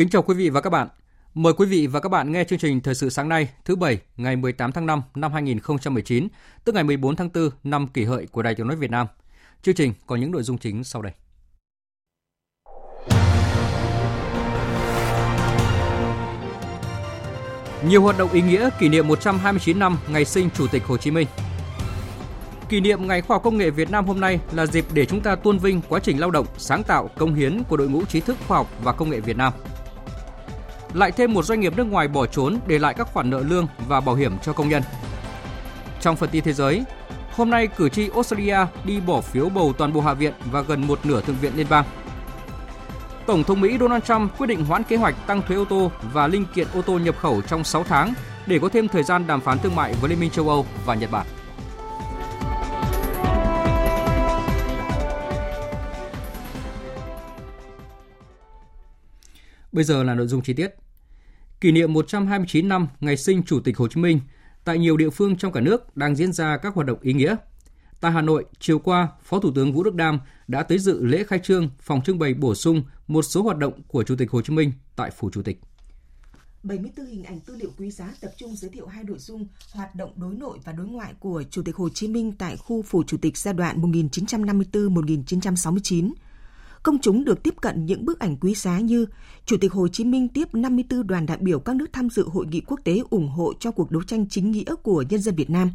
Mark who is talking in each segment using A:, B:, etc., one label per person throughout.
A: Kính chào quý vị và các bạn. Mời quý vị và các bạn nghe chương trình Thời sự sáng nay, thứ Bảy, ngày 18 tháng 5 năm 2019, tức ngày 14 tháng 4 năm kỷ hợi của Đài tiếng nói Việt Nam. Chương trình có những nội dung chính sau đây. Nhiều hoạt động ý nghĩa kỷ niệm 129 năm ngày sinh Chủ tịch Hồ Chí Minh. Kỷ niệm Ngày Khoa học Công nghệ Việt Nam hôm nay là dịp để chúng ta tôn vinh quá trình lao động, sáng tạo, công hiến của đội ngũ trí thức khoa học và công nghệ Việt Nam – lại thêm một doanh nghiệp nước ngoài bỏ trốn để lại các khoản nợ lương và bảo hiểm cho công nhân. Trong phần tin thế giới, hôm nay cử tri Australia đi bỏ phiếu bầu toàn bộ Hạ viện và gần một nửa Thượng viện Liên bang. Tổng thống Mỹ Donald Trump quyết định hoãn kế hoạch tăng thuế ô tô và linh kiện ô tô nhập khẩu trong 6 tháng để có thêm thời gian đàm phán thương mại với Liên minh châu Âu và Nhật Bản. Bây giờ là nội dung chi tiết. Kỷ niệm 129 năm ngày sinh Chủ tịch Hồ Chí Minh, tại nhiều địa phương trong cả nước đang diễn ra các hoạt động ý nghĩa. Tại Hà Nội, chiều qua, Phó Thủ tướng Vũ Đức Đam đã tới dự lễ khai trương phòng trưng bày bổ sung một số hoạt động của Chủ tịch Hồ Chí Minh tại Phủ Chủ tịch.
B: 74 hình ảnh tư liệu quý giá tập trung giới thiệu hai nội dung hoạt động đối nội và đối ngoại của Chủ tịch Hồ Chí Minh tại khu Phủ Chủ tịch giai đoạn 1954-1969 công chúng được tiếp cận những bức ảnh quý giá như Chủ tịch Hồ Chí Minh tiếp 54 đoàn đại biểu các nước tham dự hội nghị quốc tế ủng hộ cho cuộc đấu tranh chính nghĩa của nhân dân Việt Nam.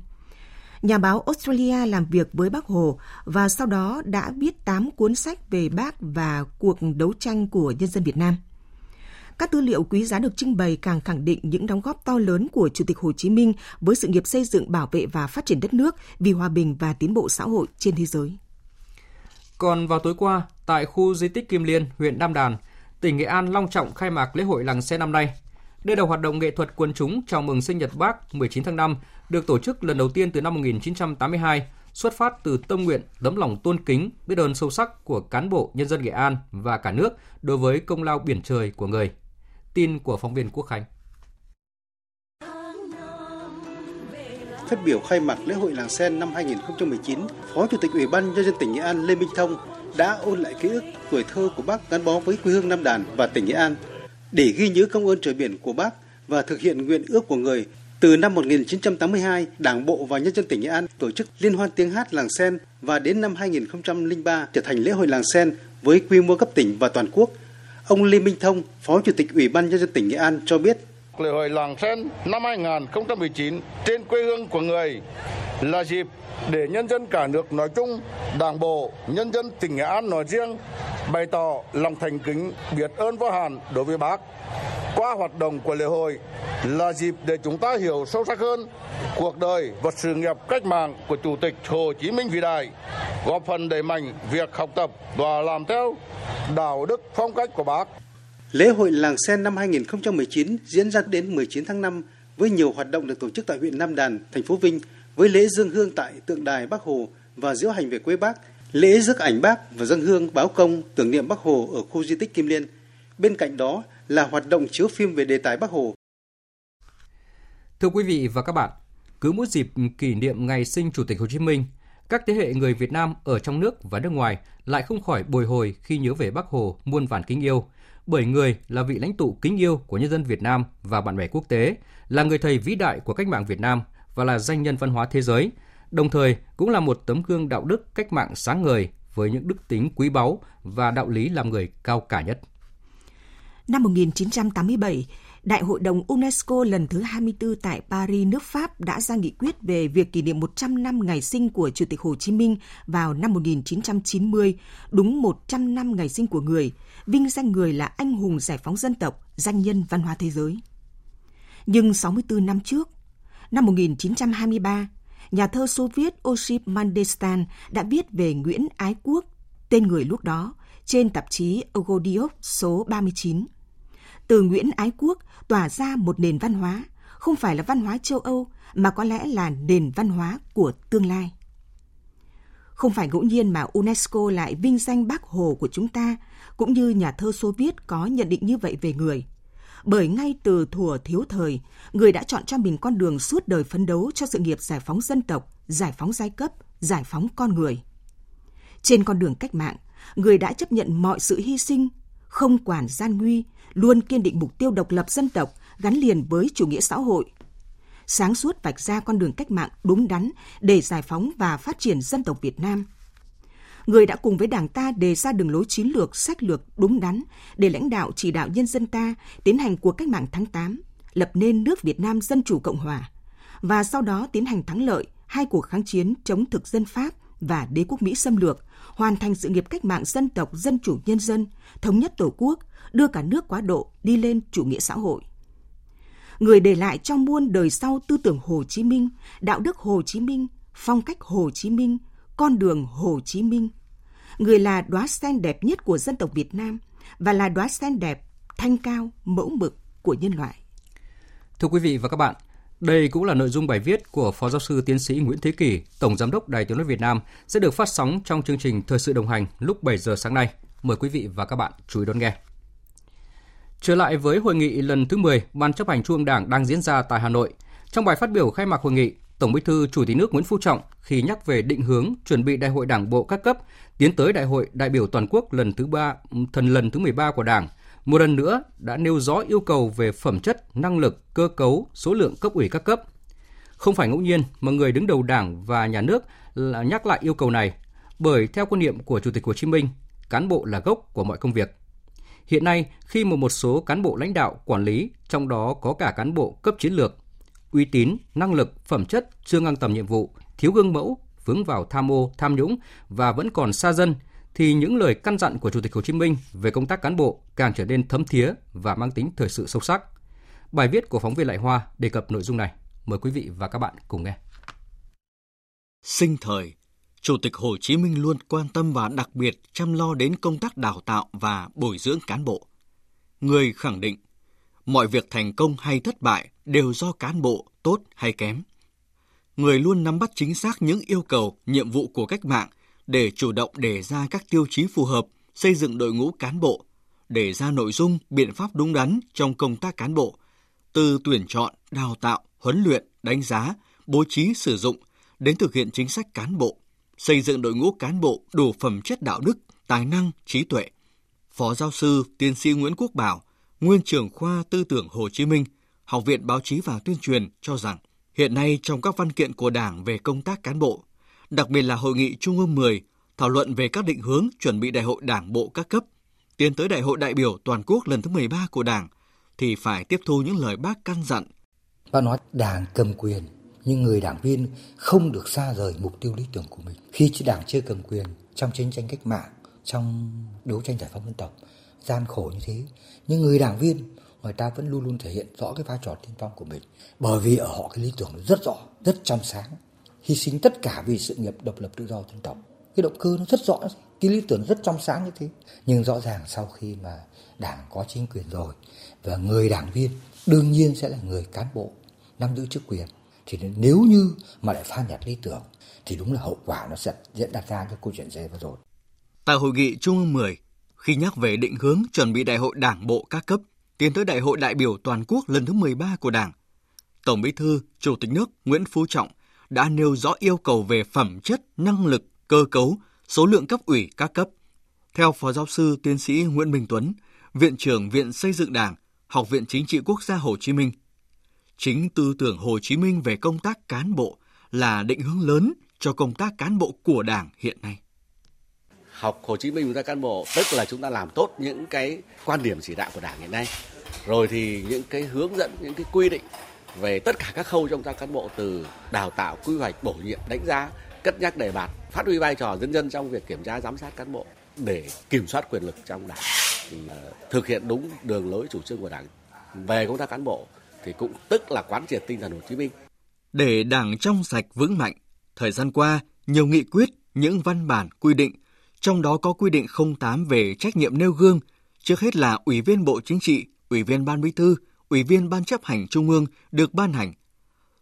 B: Nhà báo Australia làm việc với Bác Hồ và sau đó đã viết 8 cuốn sách về Bác và cuộc đấu tranh của nhân dân Việt Nam. Các tư liệu quý giá được trưng bày càng khẳng định những đóng góp to lớn của Chủ tịch Hồ Chí Minh với sự nghiệp xây dựng, bảo vệ và phát triển đất nước vì hòa bình và tiến bộ xã hội trên thế giới.
A: Còn vào tối qua, tại khu di tích Kim Liên, huyện Nam Đàn, tỉnh Nghệ An long trọng khai mạc lễ hội làng xe năm nay. Đây là hoạt động nghệ thuật quần chúng chào mừng sinh nhật Bác 19 tháng 5, được tổ chức lần đầu tiên từ năm 1982, xuất phát từ tâm nguyện, tấm lòng tôn kính, biết ơn sâu sắc của cán bộ nhân dân Nghệ An và cả nước đối với công lao biển trời của người. Tin của phóng viên Quốc Khánh.
C: Phát biểu khai mạc lễ hội làng sen năm 2019, Phó Chủ tịch Ủy ban nhân dân tỉnh Nghệ An Lê Minh Thông đã ôn lại ký ức tuổi thơ của bác gắn bó với quê hương Nam Đàn và tỉnh Nghệ An để ghi nhớ công ơn trời biển của bác và thực hiện nguyện ước của người. Từ năm 1982, Đảng bộ và nhân dân tỉnh Nghệ An tổ chức liên hoan tiếng hát làng sen và đến năm 2003 trở thành lễ hội làng sen với quy mô cấp tỉnh và toàn quốc. Ông Lê Minh Thông, Phó Chủ tịch Ủy ban nhân dân tỉnh Nghệ An cho biết
D: lễ hội làng sen năm 2019 trên quê hương của người là dịp để nhân dân cả nước nói chung, đảng bộ, nhân dân tỉnh Nghệ An nói riêng bày tỏ lòng thành kính biết ơn vô hạn đối với bác. Qua hoạt động của lễ hội là dịp để chúng ta hiểu sâu sắc hơn cuộc đời và sự nghiệp cách mạng của Chủ tịch Hồ Chí Minh vĩ đại, góp phần đẩy mạnh việc học tập và làm theo đạo đức phong cách của bác.
C: Lễ hội Làng Sen năm 2019 diễn ra đến 19 tháng 5 với nhiều hoạt động được tổ chức tại huyện Nam Đàn, thành phố Vinh với lễ dương hương tại tượng đài Bắc Hồ và diễu hành về quê Bác, lễ rước ảnh Bác và dân hương báo công tưởng niệm Bắc Hồ ở khu di tích Kim Liên. Bên cạnh đó là hoạt động chiếu phim về đề tài Bắc Hồ.
A: Thưa quý vị và các bạn, cứ mỗi dịp kỷ niệm ngày sinh Chủ tịch Hồ Chí Minh, các thế hệ người Việt Nam ở trong nước và nước ngoài lại không khỏi bồi hồi khi nhớ về Bắc Hồ muôn vàn kính yêu, bởi người là vị lãnh tụ kính yêu của nhân dân Việt Nam và bạn bè quốc tế, là người thầy vĩ đại của cách mạng Việt Nam và là danh nhân văn hóa thế giới, đồng thời cũng là một tấm gương đạo đức cách mạng sáng ngời với những đức tính quý báu và đạo lý làm người cao cả nhất.
B: Năm 1987, Đại hội đồng UNESCO lần thứ 24 tại Paris, nước Pháp đã ra nghị quyết về việc kỷ niệm 100 năm ngày sinh của Chủ tịch Hồ Chí Minh vào năm 1990, đúng 100 năm ngày sinh của người, vinh danh người là anh hùng giải phóng dân tộc, danh nhân văn hóa thế giới. Nhưng 64 năm trước, năm 1923, nhà thơ Xô Viết Osip Mandelstam đã viết về Nguyễn Ái Quốc, tên người lúc đó, trên tạp chí Ogodiok số 39. Từ Nguyễn Ái Quốc tỏa ra một nền văn hóa, không phải là văn hóa châu Âu mà có lẽ là nền văn hóa của tương lai. Không phải ngẫu nhiên mà UNESCO lại vinh danh bác Hồ của chúng ta, cũng như nhà thơ Xô Viết có nhận định như vậy về người. Bởi ngay từ thuở thiếu thời, người đã chọn cho mình con đường suốt đời phấn đấu cho sự nghiệp giải phóng dân tộc, giải phóng giai cấp, giải phóng con người. Trên con đường cách mạng, người đã chấp nhận mọi sự hy sinh, không quản gian nguy, luôn kiên định mục tiêu độc lập dân tộc gắn liền với chủ nghĩa xã hội. Sáng suốt vạch ra con đường cách mạng đúng đắn để giải phóng và phát triển dân tộc Việt Nam. Người đã cùng với Đảng ta đề ra đường lối chiến lược, sách lược đúng đắn để lãnh đạo chỉ đạo nhân dân ta tiến hành cuộc cách mạng tháng 8, lập nên nước Việt Nam Dân Chủ Cộng Hòa, và sau đó tiến hành thắng lợi hai cuộc kháng chiến chống thực dân Pháp và đế quốc Mỹ xâm lược, hoàn thành sự nghiệp cách mạng dân tộc dân chủ nhân dân, thống nhất tổ quốc, đưa cả nước quá độ đi lên chủ nghĩa xã hội. Người để lại trong muôn đời sau tư tưởng Hồ Chí Minh, đạo đức Hồ Chí Minh, phong cách Hồ Chí Minh, con đường Hồ Chí Minh. Người là đóa sen đẹp nhất của dân tộc Việt Nam và là đóa sen đẹp, thanh cao, mẫu mực của nhân loại.
A: Thưa quý vị và các bạn, đây cũng là nội dung bài viết của Phó Giáo sư Tiến sĩ Nguyễn Thế Kỳ, Tổng Giám đốc Đài Tiếng Nói Việt Nam sẽ được phát sóng trong chương trình Thời sự đồng hành lúc 7 giờ sáng nay. Mời quý vị và các bạn chú ý đón nghe. Trở lại với hội nghị lần thứ 10 Ban chấp hành Trung ương Đảng đang diễn ra tại Hà Nội. Trong bài phát biểu khai mạc hội nghị, Tổng Bí thư Chủ tịch nước Nguyễn Phú Trọng khi nhắc về định hướng chuẩn bị Đại hội Đảng bộ các cấp tiến tới Đại hội đại biểu toàn quốc lần thứ ba thần lần thứ 13 của Đảng, một lần nữa đã nêu rõ yêu cầu về phẩm chất, năng lực, cơ cấu, số lượng cấp ủy các cấp. Không phải ngẫu nhiên mà người đứng đầu Đảng và nhà nước là nhắc lại yêu cầu này, bởi theo quan niệm của Chủ tịch Hồ Chí Minh, cán bộ là gốc của mọi công việc. Hiện nay, khi mà một số cán bộ lãnh đạo, quản lý, trong đó có cả cán bộ cấp chiến lược, uy tín, năng lực, phẩm chất chưa ngang tầm nhiệm vụ, thiếu gương mẫu, vướng vào tham ô, tham nhũng và vẫn còn xa dân, thì những lời căn dặn của Chủ tịch Hồ Chí Minh về công tác cán bộ càng trở nên thấm thía và mang tính thời sự sâu sắc. Bài viết của phóng viên Lại Hoa đề cập nội dung này. Mời quý vị và các bạn cùng nghe.
E: Sinh thời, Chủ tịch Hồ Chí Minh luôn quan tâm và đặc biệt chăm lo đến công tác đào tạo và bồi dưỡng cán bộ. Người khẳng định, mọi việc thành công hay thất bại đều do cán bộ tốt hay kém. Người luôn nắm bắt chính xác những yêu cầu, nhiệm vụ của cách mạng để chủ động đề ra các tiêu chí phù hợp, xây dựng đội ngũ cán bộ, đề ra nội dung, biện pháp đúng đắn trong công tác cán bộ, từ tuyển chọn, đào tạo, huấn luyện, đánh giá, bố trí sử dụng đến thực hiện chính sách cán bộ, xây dựng đội ngũ cán bộ đủ phẩm chất đạo đức, tài năng, trí tuệ. Phó giáo sư tiến sĩ Nguyễn Quốc Bảo, nguyên trưởng khoa tư tưởng Hồ Chí Minh, Học viện Báo chí và Tuyên truyền cho rằng hiện nay trong các văn kiện của Đảng về công tác cán bộ, đặc biệt là hội nghị Trung ương 10 thảo luận về các định hướng chuẩn bị đại hội Đảng bộ các cấp, tiến tới đại hội đại biểu toàn quốc lần thứ 13 của Đảng thì phải tiếp thu những lời bác căn dặn.
F: Bác nói Đảng cầm quyền nhưng người đảng viên không được xa rời mục tiêu lý tưởng của mình. Khi đảng chưa cầm quyền trong chiến tranh cách mạng, trong đấu tranh giải phóng dân tộc, gian khổ như thế, nhưng người đảng viên người ta vẫn luôn luôn thể hiện rõ cái vai trò tiên phong của mình bởi vì ở họ cái lý tưởng rất rõ rất trong sáng hy sinh tất cả vì sự nghiệp độc lập tự do dân tộc cái động cơ nó rất rõ cái lý tưởng rất trong sáng như thế nhưng rõ ràng sau khi mà đảng có chính quyền rồi và người đảng viên đương nhiên sẽ là người cán bộ nắm giữ chức quyền thì nếu như mà lại phan nhạt lý tưởng thì đúng là hậu quả nó sẽ diễn đặt ra cho câu chuyện dễ vừa rồi.
E: Tại hội nghị Trung ương 10, khi nhắc về định hướng chuẩn bị đại hội đảng bộ các cấp tiến tới đại hội đại biểu toàn quốc lần thứ 13 của Đảng, Tổng Bí thư, Chủ tịch nước Nguyễn Phú Trọng đã nêu rõ yêu cầu về phẩm chất, năng lực, cơ cấu, số lượng cấp ủy các cấp. Theo Phó Giáo sư Tiến sĩ Nguyễn Minh Tuấn, Viện trưởng Viện Xây dựng Đảng, Học viện Chính trị Quốc gia Hồ Chí Minh, chính tư tưởng Hồ Chí Minh về công tác cán bộ là định hướng lớn cho công tác cán bộ của Đảng hiện nay.
G: Học Hồ Chí Minh chúng ta cán bộ tức là chúng ta làm tốt những cái quan điểm chỉ đạo của Đảng hiện nay rồi thì những cái hướng dẫn những cái quy định về tất cả các khâu trong ta cán bộ từ đào tạo quy hoạch bổ nhiệm đánh giá cất nhắc đề bạt phát huy vai trò dân dân trong việc kiểm tra giám sát cán bộ để kiểm soát quyền lực trong đảng ừ, ờ, thực hiện đúng đường lối chủ trương của đảng về công tác cán bộ thì cũng tức là quán triệt tinh thần Hồ Chí Minh.
E: Để đảng trong sạch vững mạnh, thời gian qua nhiều nghị quyết, những văn bản quy định, trong đó có quy định 08 về trách nhiệm nêu gương, trước hết là Ủy viên Bộ Chính trị, Ủy viên Ban Bí thư, Ủy viên Ban chấp hành Trung ương được ban hành.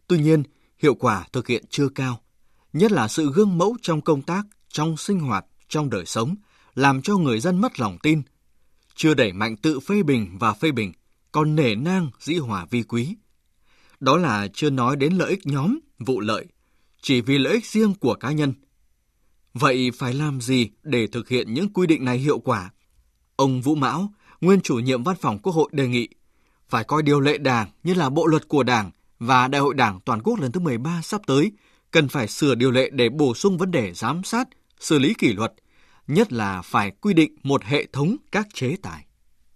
E: Tuy nhiên, hiệu quả thực hiện chưa cao, nhất là sự gương mẫu trong công tác, trong sinh hoạt, trong đời sống, làm cho người dân mất lòng tin. Chưa đẩy mạnh tự phê bình và phê bình, còn nể nang dĩ hòa vi quý. Đó là chưa nói đến lợi ích nhóm, vụ lợi, chỉ vì lợi ích riêng của cá nhân. Vậy phải làm gì để thực hiện những quy định này hiệu quả? Ông Vũ Mão, nguyên chủ nhiệm văn phòng Quốc hội đề nghị phải coi điều lệ đảng như là bộ luật của đảng và Đại hội Đảng toàn quốc lần thứ 13 sắp tới cần phải sửa điều lệ để bổ sung vấn đề giám sát, xử lý kỷ luật, nhất là phải quy định một hệ thống các chế tài.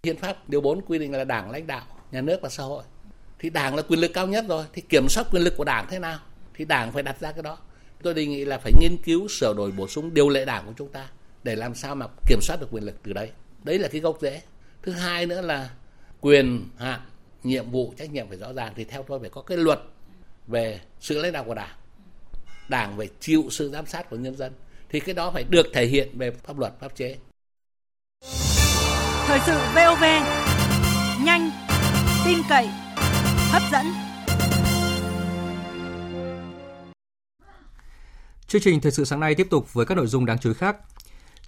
H: Hiến pháp điều 4 quy định là đảng lãnh đạo, nhà nước và xã hội. Thì đảng là quyền lực cao nhất rồi, thì kiểm soát quyền lực của đảng thế nào? Thì đảng phải đặt ra cái đó. Tôi đề nghị là phải nghiên cứu sửa đổi bổ sung điều lệ đảng của chúng ta để làm sao mà kiểm soát được quyền lực từ đấy. Đấy là cái gốc rễ. Thứ hai nữa là quyền hạn, nhiệm vụ, trách nhiệm phải rõ ràng thì theo tôi phải có cái luật về sự lãnh đạo của đảng. Đảng phải chịu sự giám sát của nhân dân thì cái đó phải được thể hiện về pháp luật, pháp chế.
I: Thời sự VOV nhanh, tin cậy, hấp dẫn.
A: Chương trình thời sự sáng nay tiếp tục với các nội dung đáng chú ý khác.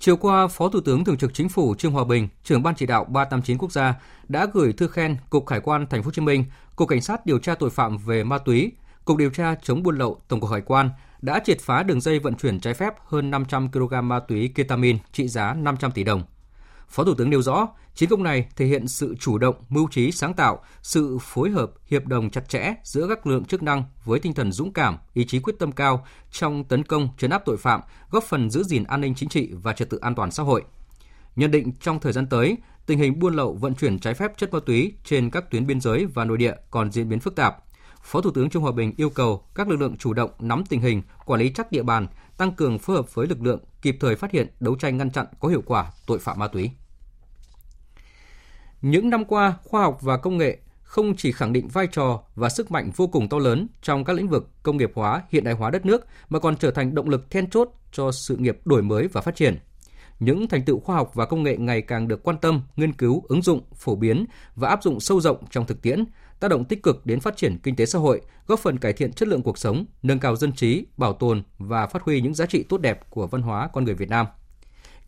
A: Chiều qua, Phó Thủ tướng Thường trực Chính phủ Trương Hòa Bình, trưởng ban chỉ đạo 389 quốc gia đã gửi thư khen Cục Hải quan Thành phố Hồ Chí Minh, Cục Cảnh sát điều tra tội phạm về ma túy, Cục điều tra chống buôn lậu Tổng cục Hải quan đã triệt phá đường dây vận chuyển trái phép hơn 500 kg ma túy ketamin trị giá 500 tỷ đồng. Phó Thủ tướng nêu rõ, chiến công này thể hiện sự chủ động, mưu trí sáng tạo, sự phối hợp, hiệp đồng chặt chẽ giữa các lực lượng chức năng với tinh thần dũng cảm, ý chí quyết tâm cao trong tấn công chấn áp tội phạm, góp phần giữ gìn an ninh chính trị và trật tự an toàn xã hội. Nhận định trong thời gian tới, tình hình buôn lậu vận chuyển trái phép chất ma túy trên các tuyến biên giới và nội địa còn diễn biến phức tạp. Phó Thủ tướng Trung Hòa Bình yêu cầu các lực lượng chủ động nắm tình hình, quản lý chắc địa bàn, tăng cường phối hợp với lực lượng kịp thời phát hiện, đấu tranh ngăn chặn có hiệu quả tội phạm ma túy. Những năm qua, khoa học và công nghệ không chỉ khẳng định vai trò và sức mạnh vô cùng to lớn trong các lĩnh vực công nghiệp hóa, hiện đại hóa đất nước mà còn trở thành động lực then chốt cho sự nghiệp đổi mới và phát triển. Những thành tựu khoa học và công nghệ ngày càng được quan tâm, nghiên cứu, ứng dụng, phổ biến và áp dụng sâu rộng trong thực tiễn, tác động tích cực đến phát triển kinh tế xã hội, góp phần cải thiện chất lượng cuộc sống, nâng cao dân trí, bảo tồn và phát huy những giá trị tốt đẹp của văn hóa con người Việt Nam.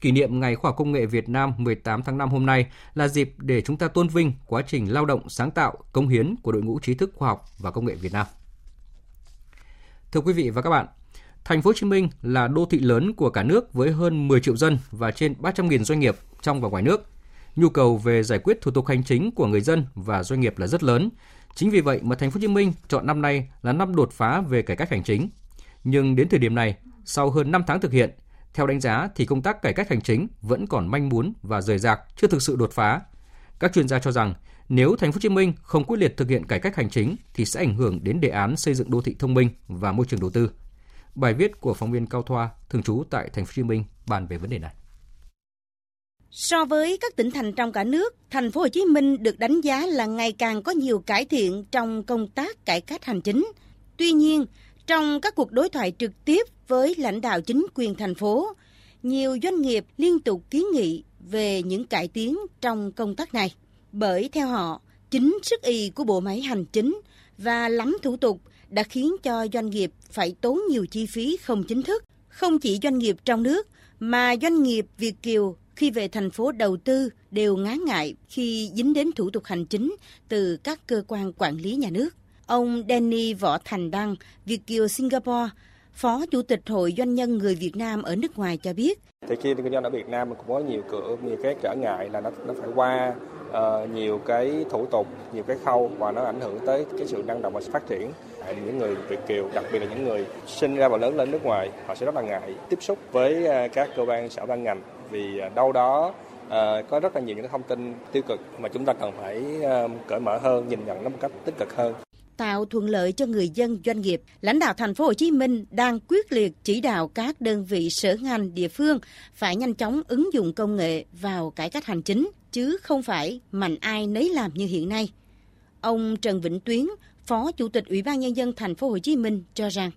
A: Kỷ niệm Ngày Khoa học Công nghệ Việt Nam 18 tháng 5 hôm nay là dịp để chúng ta tôn vinh quá trình lao động, sáng tạo, công hiến của đội ngũ trí thức khoa học và công nghệ Việt Nam. Thưa quý vị và các bạn, Thành phố Hồ Chí Minh là đô thị lớn của cả nước với hơn 10 triệu dân và trên 300.000 doanh nghiệp trong và ngoài nước. Nhu cầu về giải quyết thủ tục hành chính của người dân và doanh nghiệp là rất lớn. Chính vì vậy mà Thành phố Hồ Chí Minh chọn năm nay là năm đột phá về cải cách hành chính. Nhưng đến thời điểm này, sau hơn 5 tháng thực hiện, theo đánh giá thì công tác cải cách hành chính vẫn còn manh muốn và rời rạc, chưa thực sự đột phá. Các chuyên gia cho rằng nếu Thành phố Hồ Chí Minh không quyết liệt thực hiện cải cách hành chính thì sẽ ảnh hưởng đến đề án xây dựng đô thị thông minh và môi trường đầu tư. Bài viết của phóng viên Cao Thoa thường trú tại Thành phố Hồ Chí Minh bàn về vấn đề này.
J: So với các tỉnh thành trong cả nước, thành phố Hồ Chí Minh được đánh giá là ngày càng có nhiều cải thiện trong công tác cải cách hành chính. Tuy nhiên, trong các cuộc đối thoại trực tiếp với lãnh đạo chính quyền thành phố, nhiều doanh nghiệp liên tục kiến nghị về những cải tiến trong công tác này. Bởi theo họ, chính sức y của bộ máy hành chính và lắm thủ tục đã khiến cho doanh nghiệp phải tốn nhiều chi phí không chính thức. Không chỉ doanh nghiệp trong nước, mà doanh nghiệp Việt Kiều khi về thành phố đầu tư đều ngán ngại khi dính đến thủ tục hành chính từ các cơ quan quản lý nhà nước. Ông Danny Võ Thành Đăng, Việt Kiều Singapore, Phó Chủ tịch Hội Doanh nhân người Việt Nam ở nước ngoài cho biết.
K: Thì khi kinh doanh ở Việt Nam cũng có nhiều cửa, nhiều cái trở ngại là nó nó phải qua uh, nhiều cái thủ tục, nhiều cái khâu và nó ảnh hưởng tới cái sự năng động và sự phát triển. Những người Việt kiều, đặc biệt là những người sinh ra và lớn lên nước ngoài, họ sẽ rất là ngại tiếp xúc với uh, các cơ quan sở ban ngành vì uh, đâu đó À, có rất là nhiều những thông tin tiêu cực mà chúng ta cần phải uh, cởi mở hơn, nhìn nhận nó một cách tích cực hơn
J: tạo thuận lợi cho người dân doanh nghiệp, lãnh đạo thành phố Hồ Chí Minh đang quyết liệt chỉ đạo các đơn vị sở ngành địa phương phải nhanh chóng ứng dụng công nghệ vào cải cách hành chính chứ không phải mạnh ai nấy làm như hiện nay. Ông Trần Vĩnh Tuyến, Phó Chủ tịch Ủy ban nhân dân thành phố Hồ Chí Minh cho rằng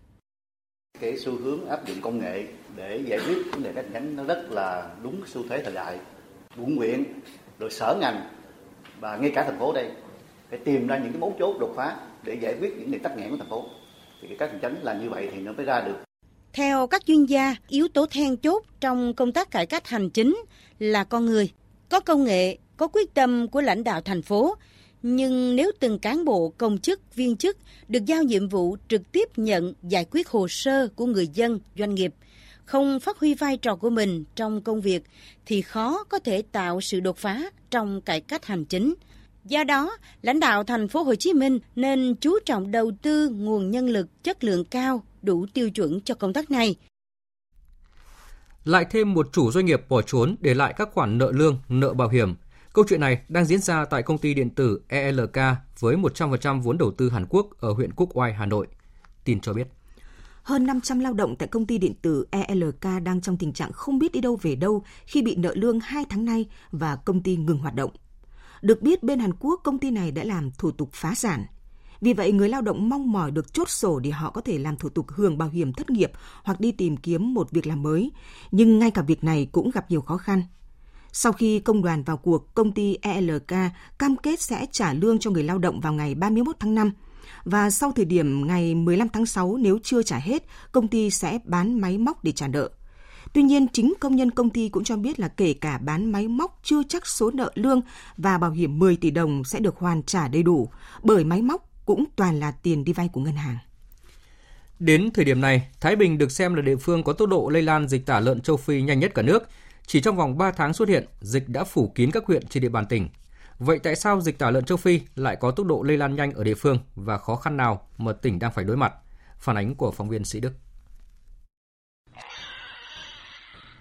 L: cái xu hướng áp dụng công nghệ để giải quyết vấn đề cách nhánh nó rất là đúng xu thế thời đại. Quận huyện, rồi sở ngành và ngay cả thành phố đây phải tìm ra những cái mấu chốt đột phá để giải quyết những điểm tắc nghẽn của thành phố. Thì cái thành hành chính là như vậy thì nó mới ra được.
J: Theo các chuyên gia, yếu tố then chốt trong công tác cải cách hành chính là con người. Có công nghệ, có quyết tâm của lãnh đạo thành phố, nhưng nếu từng cán bộ, công chức, viên chức được giao nhiệm vụ trực tiếp nhận giải quyết hồ sơ của người dân, doanh nghiệp, không phát huy vai trò của mình trong công việc thì khó có thể tạo sự đột phá trong cải cách hành chính. Do đó, lãnh đạo thành phố Hồ Chí Minh nên chú trọng đầu tư nguồn nhân lực chất lượng cao, đủ tiêu chuẩn cho công tác này.
A: Lại thêm một chủ doanh nghiệp bỏ trốn để lại các khoản nợ lương, nợ bảo hiểm. Câu chuyện này đang diễn ra tại công ty điện tử ELK với 100% vốn đầu tư Hàn Quốc ở huyện Quốc Oai, Hà Nội. Tin cho biết.
B: Hơn 500 lao động tại công ty điện tử ELK đang trong tình trạng không biết đi đâu về đâu khi bị nợ lương 2 tháng nay và công ty ngừng hoạt động. Được biết bên Hàn Quốc công ty này đã làm thủ tục phá sản. Vì vậy người lao động mong mỏi được chốt sổ để họ có thể làm thủ tục hưởng bảo hiểm thất nghiệp hoặc đi tìm kiếm một việc làm mới. Nhưng ngay cả việc này cũng gặp nhiều khó khăn. Sau khi công đoàn vào cuộc, công ty ELK cam kết sẽ trả lương cho người lao động vào ngày 31 tháng 5 và sau thời điểm ngày 15 tháng 6 nếu chưa trả hết, công ty sẽ bán máy móc để trả nợ. Tuy nhiên, chính công nhân công ty cũng cho biết là kể cả bán máy móc chưa chắc số nợ lương và bảo hiểm 10 tỷ đồng sẽ được hoàn trả đầy đủ, bởi máy móc cũng toàn là tiền đi vay của ngân hàng.
A: Đến thời điểm này, Thái Bình được xem là địa phương có tốc độ lây lan dịch tả lợn châu Phi nhanh nhất cả nước. Chỉ trong vòng 3 tháng xuất hiện, dịch đã phủ kín các huyện trên địa bàn tỉnh. Vậy tại sao dịch tả lợn châu Phi lại có tốc độ lây lan nhanh ở địa phương và khó khăn nào mà tỉnh đang phải đối mặt? Phản ánh của phóng viên Sĩ Đức.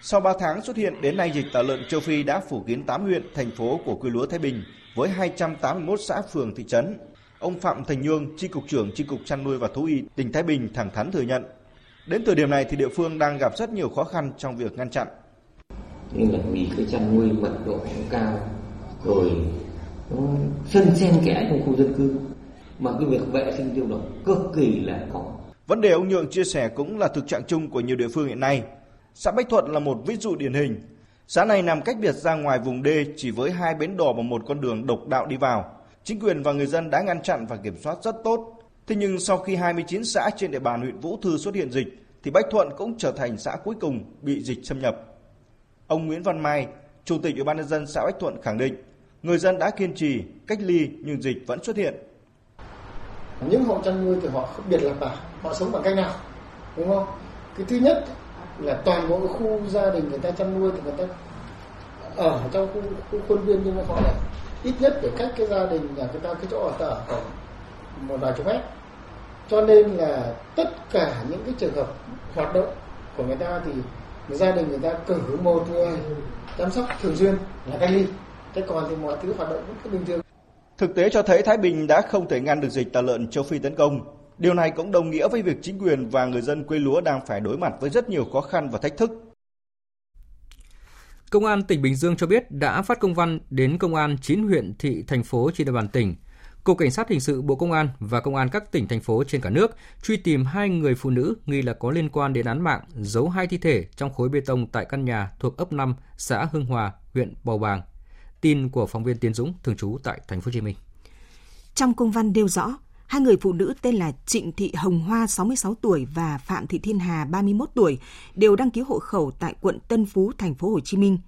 M: Sau 3 tháng xuất hiện đến nay dịch tả lợn châu Phi đã phủ kín 8 huyện, thành phố của quy lúa Thái Bình với 281 xã phường thị trấn. Ông Phạm Thành Nhương, tri cục trưởng tri cục chăn nuôi và thú y tỉnh Thái Bình thẳng thắn thừa nhận, đến thời điểm này thì địa phương đang gặp rất nhiều khó khăn trong việc ngăn chặn.
N: Nhưng là vì cái chăn nuôi mật độ cao, rồi nó xen xen kẽ trong khu dân cư, mà cái việc vệ sinh tiêu độc cực kỳ là khó.
M: Vấn đề ông Nhượng chia sẻ cũng là thực trạng chung của nhiều địa phương hiện nay. Xã Bách Thuận là một ví dụ điển hình. Xã này nằm cách biệt ra ngoài vùng đê chỉ với hai bến đò và một con đường độc đạo đi vào. Chính quyền và người dân đã ngăn chặn và kiểm soát rất tốt. Thế nhưng sau khi 29 xã trên địa bàn huyện Vũ Thư xuất hiện dịch, thì Bách Thuận cũng trở thành xã cuối cùng bị dịch xâm nhập. Ông Nguyễn Văn Mai, Chủ tịch Ủy ban nhân dân xã Bách Thuận khẳng định, người dân đã kiên trì cách ly nhưng dịch vẫn xuất hiện.
O: Những hộ chăn nuôi thì họ không biệt lập à, họ sống bằng cách nào, đúng không? Cái thứ nhất là toàn bộ khu gia đình người ta chăn nuôi thì người ta ở trong khu, khu khuôn viên nhưng mà họ lại ít nhất để cách cái gia đình nhà người ta cái chỗ ở ta ở khoảng một vài chục mét cho nên là tất cả những cái trường hợp hoạt động của người ta thì gia đình người ta cử một người chăm sóc thường xuyên là cách ly thế còn thì mọi thứ hoạt động vẫn bình thường
M: Thực tế cho thấy Thái Bình đã không thể ngăn được dịch tả lợn châu Phi tấn công. Điều này cũng đồng nghĩa với việc chính quyền và người dân quê lúa đang phải đối mặt với rất nhiều khó khăn và thách thức.
A: Công an tỉnh Bình Dương cho biết đã phát công văn đến công an 9 huyện, thị, thành phố trên địa bàn tỉnh. Cục Cảnh sát Hình sự Bộ Công an và Công an các tỉnh, thành phố trên cả nước truy tìm hai người phụ nữ nghi là có liên quan đến án mạng giấu hai thi thể trong khối bê tông tại căn nhà thuộc ấp 5, xã Hưng Hòa, huyện Bầu Bàng. Tin của phóng viên Tiến Dũng, thường trú tại thành phố Hồ Chí Minh.
B: Trong công văn nêu rõ, Hai người phụ nữ tên là Trịnh Thị Hồng Hoa 66 tuổi và Phạm Thị Thiên Hà 31 tuổi đều đăng ký hộ khẩu tại quận Tân Phú, thành phố Hồ Chí Minh.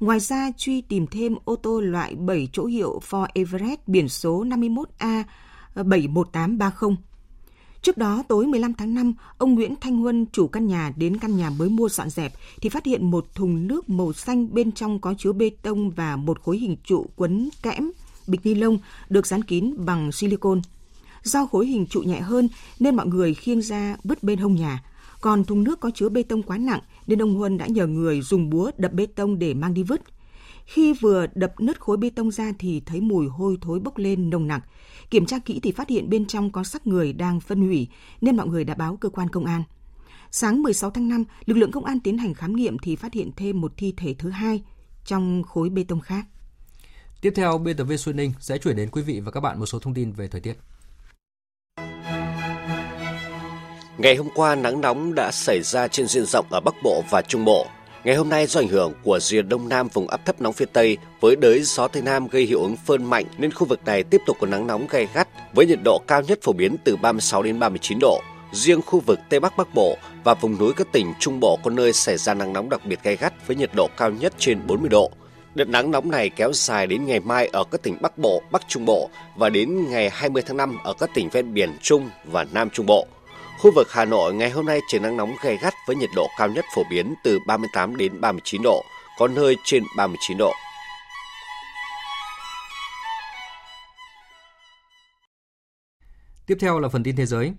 B: Ngoài ra, truy tìm thêm ô tô loại 7 chỗ hiệu Ford Everest biển số 51A 71830. Trước đó, tối 15 tháng 5, ông Nguyễn Thanh Huân, chủ căn nhà đến căn nhà mới mua dọn dẹp thì phát hiện một thùng nước màu xanh bên trong có chứa bê tông và một khối hình trụ quấn kẽm, bịch ni lông được dán kín bằng silicon. Do khối hình trụ nhẹ hơn nên mọi người khiêng ra vứt bên hông nhà. Còn thùng nước có chứa bê tông quá nặng nên ông Huân đã nhờ người dùng búa đập bê tông để mang đi vứt. Khi vừa đập nứt khối bê tông ra thì thấy mùi hôi thối bốc lên nồng nặc. Kiểm tra kỹ thì phát hiện bên trong có xác người đang phân hủy nên mọi người đã báo cơ quan công an. Sáng 16 tháng 5, lực lượng công an tiến hành khám nghiệm thì phát hiện thêm một thi thể thứ hai trong khối bê tông khác.
A: Tiếp theo, biên tập viên Xuân Ninh sẽ chuyển đến quý vị và các bạn một số thông tin về thời tiết.
P: Ngày hôm qua, nắng nóng đã xảy ra trên diện rộng ở Bắc Bộ và Trung Bộ. Ngày hôm nay do ảnh hưởng của rìa đông nam vùng áp thấp nóng phía Tây với đới gió Tây Nam gây hiệu ứng phơn mạnh nên khu vực này tiếp tục có nắng nóng gay gắt với nhiệt độ cao nhất phổ biến từ 36 đến 39 độ. Riêng khu vực Tây Bắc Bắc Bộ và vùng núi các tỉnh Trung Bộ có nơi xảy ra nắng nóng đặc biệt gay gắt với nhiệt độ cao nhất trên 40 độ. Đợt nắng nóng này kéo dài đến ngày mai ở các tỉnh Bắc Bộ, Bắc Trung Bộ và đến ngày 20 tháng 5 ở các tỉnh ven biển Trung và Nam Trung Bộ. Khu vực Hà Nội ngày hôm nay trời nắng nóng gay gắt với nhiệt độ cao nhất phổ biến từ 38 đến 39 độ, có nơi trên 39 độ.
A: Tiếp theo là phần tin thế giới.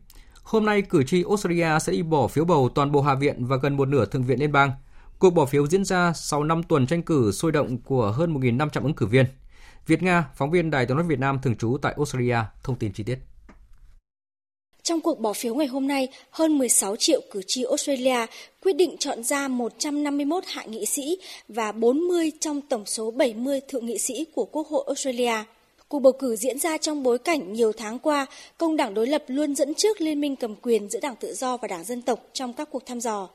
A: Hôm nay, cử tri Australia sẽ đi bỏ phiếu bầu toàn bộ Hạ viện và gần một nửa Thượng viện Liên bang. Cuộc bỏ phiếu diễn ra sau 5 tuần tranh cử sôi động của hơn 1.500 ứng cử viên. Việt Nga, phóng viên Đài tiếng nói Việt Nam thường trú tại Australia, thông tin chi tiết.
Q: Trong cuộc bỏ phiếu ngày hôm nay, hơn 16 triệu cử tri Australia quyết định chọn ra 151 hạ nghị sĩ và 40 trong tổng số 70 thượng nghị sĩ của Quốc hội Australia. Cuộc bầu cử diễn ra trong bối cảnh nhiều tháng qua, công đảng đối lập luôn dẫn trước liên minh cầm quyền giữa Đảng Tự do và Đảng Dân tộc trong các cuộc thăm dò.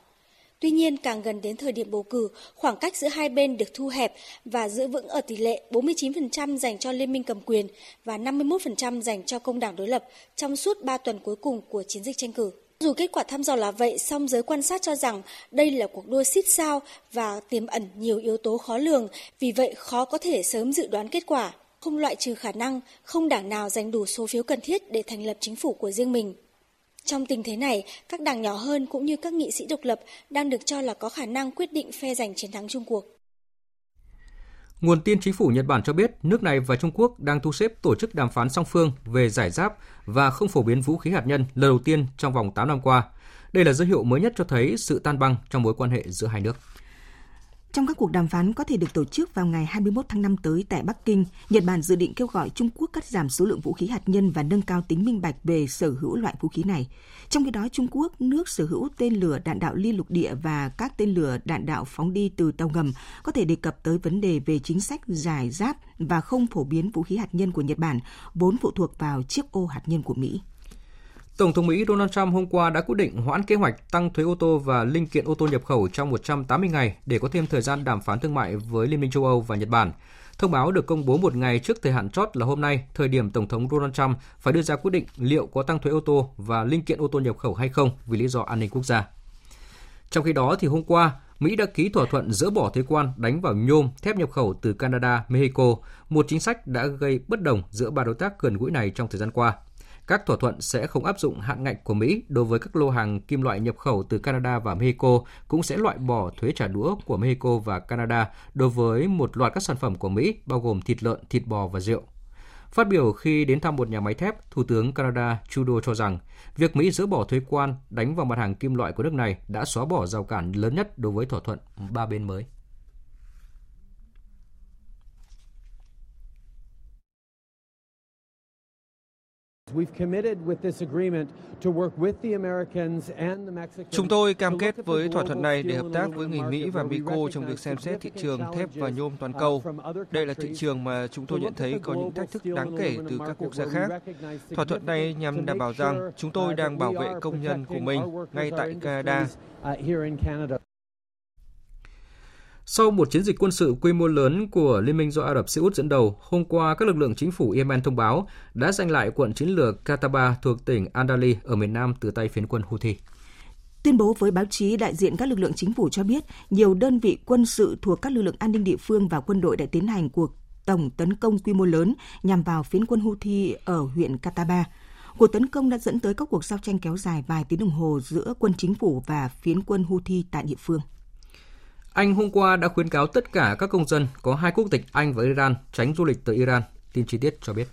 Q: Tuy nhiên, càng gần đến thời điểm bầu cử, khoảng cách giữa hai bên được thu hẹp và giữ vững ở tỷ lệ 49% dành cho Liên minh cầm quyền và 51% dành cho công đảng đối lập trong suốt 3 tuần cuối cùng của chiến dịch tranh cử. Dù kết quả thăm dò là vậy, song giới quan sát cho rằng đây là cuộc đua xít sao và tiềm ẩn nhiều yếu tố khó lường, vì vậy khó có thể sớm dự đoán kết quả. Không loại trừ khả năng không đảng nào giành đủ số phiếu cần thiết để thành lập chính phủ của riêng mình. Trong tình thế này, các đảng nhỏ hơn cũng như các nghị sĩ độc lập đang được cho là có khả năng quyết định phe giành chiến thắng chung cuộc.
A: Nguồn tin chính phủ Nhật Bản cho biết nước này và Trung Quốc đang thu xếp tổ chức đàm phán song phương về giải giáp và không phổ biến vũ khí hạt nhân lần đầu tiên trong vòng 8 năm qua. Đây là dấu hiệu mới nhất cho thấy sự tan băng trong mối quan hệ giữa hai nước.
B: Trong các cuộc đàm phán có thể được tổ chức vào ngày 21 tháng 5 tới tại Bắc Kinh, Nhật Bản dự định kêu gọi Trung Quốc cắt giảm số lượng vũ khí hạt nhân và nâng cao tính minh bạch về sở hữu loại vũ khí này. Trong khi đó, Trung Quốc, nước sở hữu tên lửa đạn đạo liên lục địa và các tên lửa đạn đạo phóng đi từ tàu ngầm có thể đề cập tới vấn đề về chính sách giải giáp và không phổ biến vũ khí hạt nhân của Nhật Bản, vốn phụ thuộc vào chiếc ô hạt nhân của Mỹ.
A: Tổng thống Mỹ Donald Trump hôm qua đã quyết định hoãn kế hoạch tăng thuế ô tô và linh kiện ô tô nhập khẩu trong 180 ngày để có thêm thời gian đàm phán thương mại với Liên minh châu Âu và Nhật Bản. Thông báo được công bố một ngày trước thời hạn chót là hôm nay, thời điểm Tổng thống Donald Trump phải đưa ra quyết định liệu có tăng thuế ô tô và linh kiện ô tô nhập khẩu hay không vì lý do an ninh quốc gia. Trong khi đó, thì hôm qua, Mỹ đã ký thỏa thuận dỡ bỏ thuế quan đánh vào nhôm, thép nhập khẩu từ Canada, Mexico, một chính sách đã gây bất đồng giữa ba đối tác gần gũi này trong thời gian qua. Các thỏa thuận sẽ không áp dụng hạn ngạch của Mỹ đối với các lô hàng kim loại nhập khẩu từ Canada và Mexico, cũng sẽ loại bỏ thuế trả đũa của Mexico và Canada đối với một loạt các sản phẩm của Mỹ, bao gồm thịt lợn, thịt bò và rượu. Phát biểu khi đến thăm một nhà máy thép, Thủ tướng Canada Trudeau cho rằng việc Mỹ dỡ bỏ thuế quan đánh vào mặt hàng kim loại của nước này đã xóa bỏ rào cản lớn nhất đối với thỏa thuận ba bên mới.
R: Chúng tôi cam kết với thỏa thuận này để hợp tác với người Mỹ và Mexico trong việc xem xét thị trường thép và nhôm toàn cầu. Đây là thị trường mà chúng tôi nhận thấy có những thách thức đáng kể từ các quốc gia khác. Thỏa thuận này nhằm đảm bảo rằng chúng tôi đang bảo vệ công nhân của mình ngay tại Canada.
A: Sau một chiến dịch quân sự quy mô lớn của Liên minh do Ả Rập Xê Út dẫn đầu, hôm qua các lực lượng chính phủ Yemen thông báo đã giành lại quận chiến lược Kataba thuộc tỉnh Andali ở miền Nam từ tay phiến quân Houthi.
B: Tuyên bố với báo chí, đại diện các lực lượng chính phủ cho biết nhiều đơn vị quân sự thuộc các lực lượng an ninh địa phương và quân đội đã tiến hành cuộc tổng tấn công quy mô lớn nhằm vào phiến quân Houthi ở huyện Kataba. Cuộc tấn công đã dẫn tới các cuộc giao tranh kéo dài vài tiếng đồng hồ giữa quân chính phủ và phiến quân Houthi tại địa phương.
A: Anh hôm qua đã khuyến cáo tất cả các công dân có hai quốc tịch Anh và Iran tránh du lịch tới Iran. Tin chi tiết cho biết.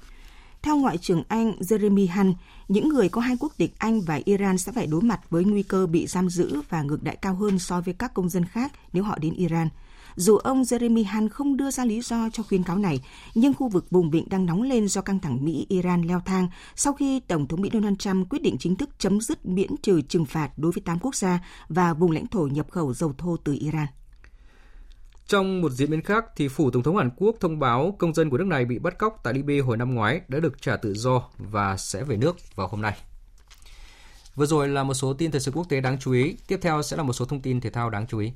B: Theo Ngoại trưởng Anh Jeremy Hunt, những người có hai quốc tịch Anh và Iran sẽ phải đối mặt với nguy cơ bị giam giữ và ngược đại cao hơn so với các công dân khác nếu họ đến Iran. Dù ông Jeremy Hunt không đưa ra lý do cho khuyến cáo này, nhưng khu vực vùng vịnh đang nóng lên do căng thẳng Mỹ-Iran leo thang sau khi Tổng thống Mỹ Donald Trump quyết định chính thức chấm dứt miễn trừ trừng phạt đối với 8 quốc gia và vùng lãnh thổ nhập khẩu dầu thô từ Iran.
A: Trong một diễn biến khác, thì phủ Tổng thống Hàn Quốc thông báo công dân của nước này bị bắt cóc tại Libya hồi năm ngoái đã được trả tự do và sẽ về nước vào hôm nay. Vừa rồi là một số tin thời sự quốc tế đáng chú ý, tiếp theo sẽ là một số thông tin thể thao đáng chú ý.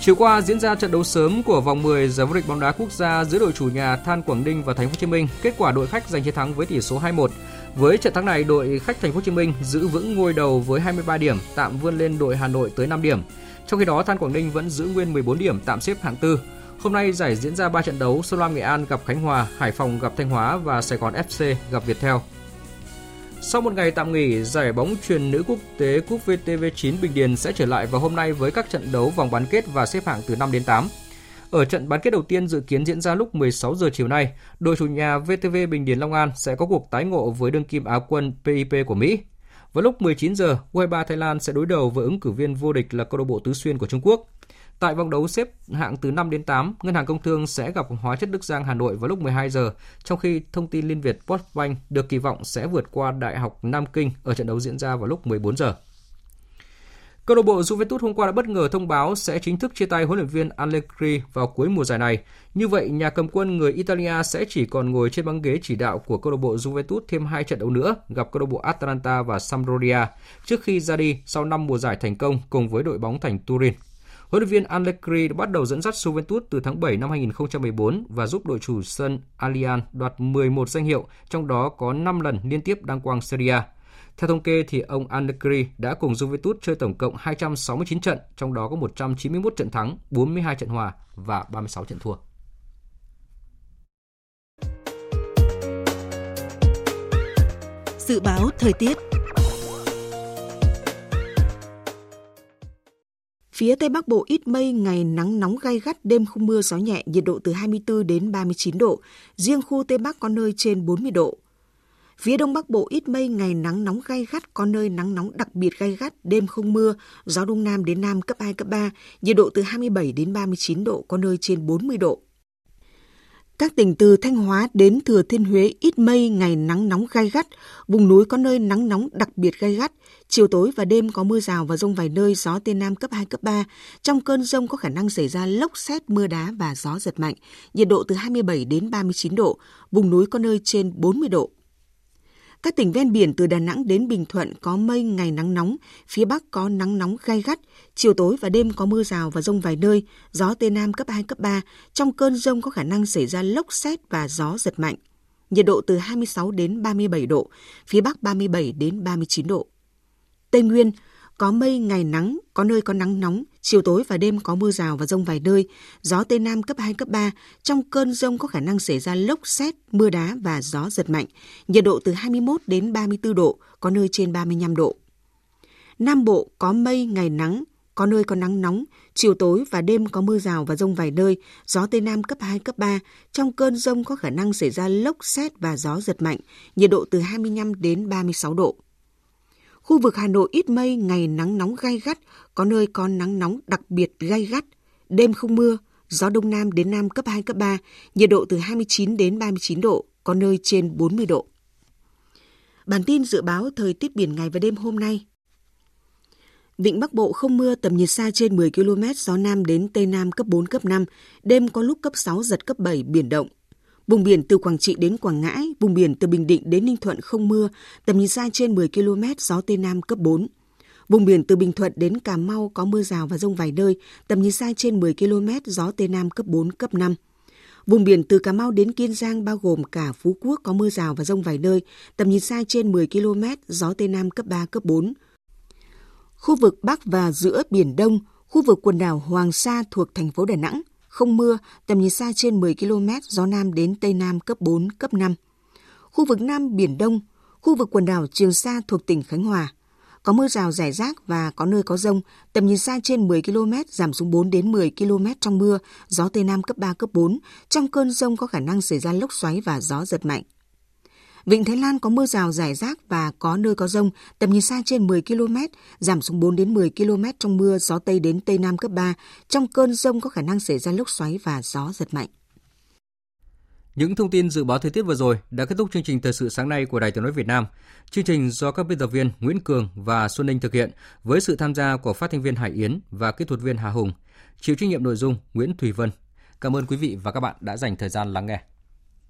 A: Chiều qua diễn ra trận đấu sớm của vòng 10 giải vô địch bóng đá quốc gia giữa đội chủ nhà Than Quảng Ninh và Thành phố Hồ Chí Minh. Kết quả đội khách giành chiến thắng với tỷ số 2-1. Với trận thắng này, đội khách Thành phố Hồ Chí Minh giữ vững ngôi đầu với 23 điểm, tạm vươn lên đội Hà Nội tới 5 điểm. Trong khi đó, Than Quảng Ninh vẫn giữ nguyên 14 điểm, tạm xếp hạng tư. Hôm nay giải diễn ra 3 trận đấu, Sơn Lam Nghệ An gặp Khánh Hòa, Hải Phòng gặp Thanh Hóa và Sài Gòn FC gặp Viettel. Sau một ngày tạm nghỉ, giải bóng truyền nữ quốc tế Cúp VTV9 Bình Điền sẽ trở lại vào hôm nay với các trận đấu vòng bán kết và xếp hạng từ 5 đến 8. Ở trận bán kết đầu tiên dự kiến diễn ra lúc 16 giờ chiều nay, đội chủ nhà VTV Bình Điền Long An sẽ có cuộc tái ngộ với đương kim Á quân PIP của Mỹ. Vào lúc 19 giờ, U23 Thái Lan sẽ đối đầu với ứng cử viên vô địch là câu lạc bộ Tứ Xuyên của Trung Quốc. Tại vòng đấu xếp hạng từ 5 đến 8, Ngân hàng Công Thương sẽ gặp Hóa chất Đức Giang Hà Nội vào lúc 12 giờ, trong khi thông tin Liên Việt Postbank được kỳ vọng sẽ vượt qua Đại học Nam Kinh ở trận đấu diễn ra vào lúc 14 giờ. Câu lạc bộ Juventus hôm qua đã bất ngờ thông báo sẽ chính thức chia tay huấn luyện viên Allegri vào cuối mùa giải này. Như vậy, nhà cầm quân người Italia sẽ chỉ còn ngồi trên băng ghế chỉ đạo của câu lạc bộ Juventus thêm hai trận đấu nữa gặp câu lạc bộ Atalanta và Sampdoria trước khi ra đi sau 5 mùa giải thành công cùng với đội bóng thành Turin. Huấn luyện viên Allegri đã bắt đầu dẫn dắt Juventus từ tháng 7 năm 2014 và giúp đội chủ sân Allianz đoạt 11 danh hiệu, trong đó có 5 lần liên tiếp đăng quang Serie A. Theo thống kê thì ông Allegri đã cùng Juventus chơi tổng cộng 269 trận, trong đó có 191 trận thắng, 42 trận hòa và 36 trận thua.
B: Dự báo thời tiết Phía Tây Bắc Bộ ít mây, ngày nắng nóng gai gắt, đêm không mưa, gió nhẹ, nhiệt độ từ 24 đến 39 độ. Riêng khu Tây Bắc có nơi trên 40 độ. Phía Đông Bắc Bộ ít mây, ngày nắng nóng gai gắt, có nơi nắng nóng đặc biệt gai gắt, đêm không mưa, gió Đông Nam đến Nam cấp 2, cấp 3, nhiệt độ từ 27 đến 39 độ, có nơi trên 40 độ. Các tỉnh từ Thanh Hóa đến Thừa Thiên Huế ít mây, ngày nắng nóng gai gắt, vùng núi có nơi nắng nóng đặc biệt gai gắt, chiều tối và đêm có mưa rào và rông vài nơi, gió Tây Nam cấp 2, cấp 3. Trong cơn rông có khả năng xảy ra lốc xét, mưa đá và gió giật mạnh, nhiệt độ từ 27 đến 39 độ, vùng núi có nơi trên 40 độ. Các tỉnh ven biển từ Đà Nẵng đến Bình Thuận có mây ngày nắng nóng, phía Bắc có nắng nóng gai gắt, chiều tối và đêm có mưa rào và rông vài nơi, gió Tây Nam cấp 2, cấp 3. Trong cơn rông có khả năng xảy ra lốc xét và gió giật mạnh. Nhiệt độ từ 26 đến 37 độ, phía Bắc 37 đến 39 độ. Tây Nguyên, có mây ngày nắng, có nơi có nắng nóng, chiều tối và đêm có mưa rào và rông vài nơi, gió Tây Nam cấp 2, cấp 3. Trong cơn rông có khả năng xảy ra lốc xét, mưa đá và gió giật mạnh. Nhiệt độ từ 21 đến 34 độ, có nơi trên 35 độ. Nam Bộ có mây, ngày nắng, có nơi có nắng nóng, chiều tối và đêm có mưa rào và rông vài nơi, gió Tây Nam cấp 2, cấp 3. Trong cơn rông có khả năng xảy ra lốc xét và gió giật mạnh, nhiệt độ từ 25 đến 36 độ. Khu vực Hà Nội ít mây, ngày nắng nóng gai gắt, có nơi có nắng nóng đặc biệt gai gắt, đêm không mưa, gió đông nam đến nam cấp 2, cấp 3, nhiệt độ từ 29 đến 39 độ, có nơi trên 40 độ. Bản tin dự báo thời tiết biển ngày và đêm hôm nay. Vịnh Bắc Bộ không mưa, tầm nhìn xa trên 10 km, gió Nam đến Tây Nam cấp 4, cấp 5, đêm có lúc cấp 6, giật cấp 7, biển động, Vùng biển từ Quảng Trị đến Quảng Ngãi, vùng biển từ Bình Định đến Ninh Thuận không mưa, tầm nhìn xa trên 10 km, gió Tây Nam cấp 4. Vùng biển từ Bình Thuận đến Cà Mau có mưa rào và rông vài nơi, tầm nhìn xa trên 10 km, gió Tây Nam cấp 4, cấp 5. Vùng biển từ Cà Mau đến Kiên Giang bao gồm cả Phú Quốc có mưa rào và rông vài nơi, tầm nhìn xa trên 10 km, gió Tây Nam cấp 3, cấp 4. Khu vực Bắc và giữa Biển Đông, khu vực quần đảo Hoàng Sa thuộc thành phố Đà Nẵng, không mưa, tầm nhìn xa trên 10 km, gió Nam đến Tây Nam cấp 4, cấp 5. Khu vực Nam Biển Đông, khu vực quần đảo Trường Sa thuộc tỉnh Khánh Hòa. Có mưa rào rải rác và có nơi có rông, tầm nhìn xa trên 10 km, giảm xuống 4 đến 10 km trong mưa, gió Tây Nam cấp 3, cấp 4. Trong cơn rông có khả năng xảy ra lốc xoáy và gió giật mạnh. Vịnh Thái Lan có mưa rào rải rác và có nơi có rông, tầm nhìn xa trên 10 km, giảm xuống 4 đến 10 km trong mưa, gió Tây đến Tây Nam cấp 3. Trong cơn rông có khả năng xảy ra lốc xoáy và gió giật mạnh.
A: Những thông tin dự báo thời tiết vừa rồi đã kết thúc chương trình thời sự sáng nay của Đài Tiếng nói Việt Nam. Chương trình do các biên tập viên Nguyễn Cường và Xuân Ninh thực hiện với sự tham gia của phát thanh viên Hải Yến và kỹ thuật viên Hà Hùng. Chịu trách nhiệm nội dung Nguyễn Thùy Vân. Cảm ơn quý vị và các bạn đã dành thời gian lắng nghe.